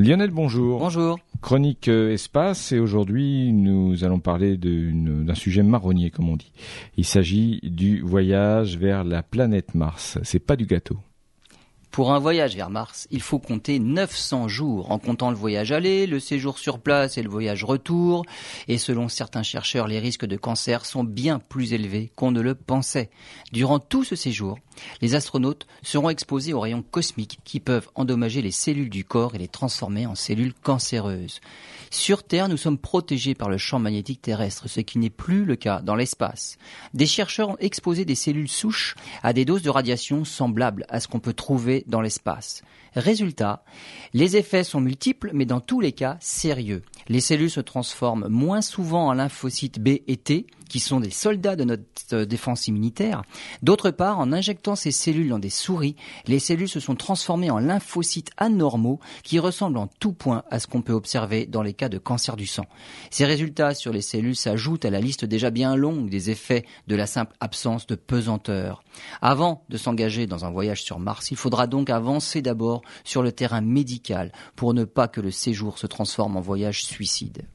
Lionel, bonjour. Bonjour. Chronique euh, espace et aujourd'hui nous allons parler d'un sujet marronnier comme on dit. Il s'agit du voyage vers la planète Mars. C'est pas du gâteau. Pour un voyage vers Mars, il faut compter 900 jours en comptant le voyage aller, le séjour sur place et le voyage retour. Et selon certains chercheurs, les risques de cancer sont bien plus élevés qu'on ne le pensait. Durant tout ce séjour, les astronautes seront exposés aux rayons cosmiques qui peuvent endommager les cellules du corps et les transformer en cellules cancéreuses. Sur Terre, nous sommes protégés par le champ magnétique terrestre, ce qui n'est plus le cas dans l'espace. Des chercheurs ont exposé des cellules souches à des doses de radiation semblables à ce qu'on peut trouver dans l'espace. Résultat, les effets sont multiples, mais dans tous les cas sérieux. Les cellules se transforment moins souvent en lymphocytes B et T, qui sont des soldats de notre euh, défense immunitaire. D'autre part, en injectant ces cellules dans des souris, les cellules se sont transformées en lymphocytes anormaux qui ressemblent en tout point à ce qu'on peut observer dans les cas de cancer du sang. Ces résultats sur les cellules s'ajoutent à la liste déjà bien longue des effets de la simple absence de pesanteur. Avant de s'engager dans un voyage sur Mars, il faudra donc avancer d'abord sur le terrain médical pour ne pas que le séjour se transforme en voyage suicide.